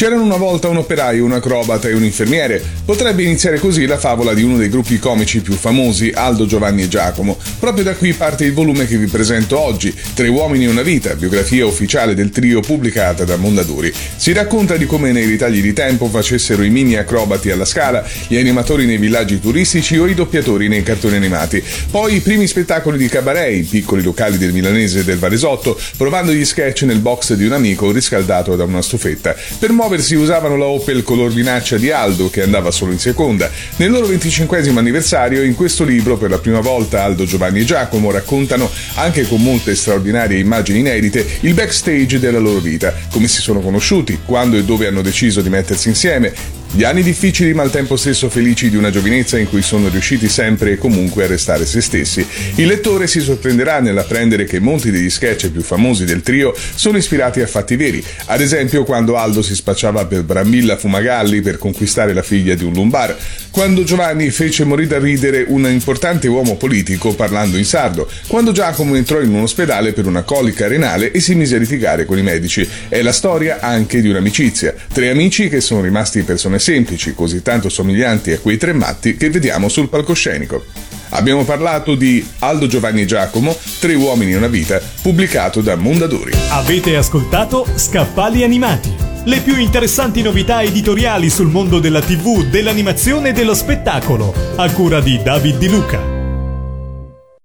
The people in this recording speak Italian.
C'erano una volta un operaio, un acrobata e un infermiere. Potrebbe iniziare così la favola di uno dei gruppi comici più famosi, Aldo, Giovanni e Giacomo. Proprio da qui parte il volume che vi presento oggi, Tre uomini e una vita, biografia ufficiale del trio pubblicata da Mondadori. Si racconta di come nei ritagli di tempo facessero i mini acrobati alla scala, gli animatori nei villaggi turistici o i doppiatori nei cartoni animati. Poi i primi spettacoli di cabaret, i piccoli locali del milanese e del Varesotto, provando gli sketch nel box di un amico riscaldato da una stufetta. Per muoversi usavano la Opel color vinaccia di Aldo, che andava solo in seconda. Nel loro 25 anniversario, in questo libro, per la prima volta Aldo, Giovanni e Giacomo raccontano, anche con molte straordinarie immagini inedite, il backstage della loro vita, come si sono conosciuti, quando e dove hanno deciso di mettersi insieme, gli anni difficili ma al tempo stesso felici di una giovinezza in cui sono riusciti sempre e comunque a restare se stessi. Il lettore si sorprenderà nell'apprendere che molti degli sketch più famosi del trio sono ispirati a fatti veri. Ad esempio quando Aldo si spacciava per Brambilla Fumagalli per conquistare la figlia di un lumbar, quando Giovanni fece morire da ridere un importante uomo politico parlando in sardo, quando Giacomo entrò in un ospedale per una colica renale e si mise a litigare con i medici. È la storia anche di un'amicizia. Tre amici che sono rimasti persone semplici, così tanto somiglianti a quei tre matti che vediamo sul palcoscenico. Abbiamo parlato di Aldo Giovanni Giacomo, Tre uomini e una vita, pubblicato da Mondadori. Avete ascoltato Scappali Animati, le più interessanti novità editoriali sul mondo della TV, dell'animazione e dello spettacolo, a cura di David Di Luca.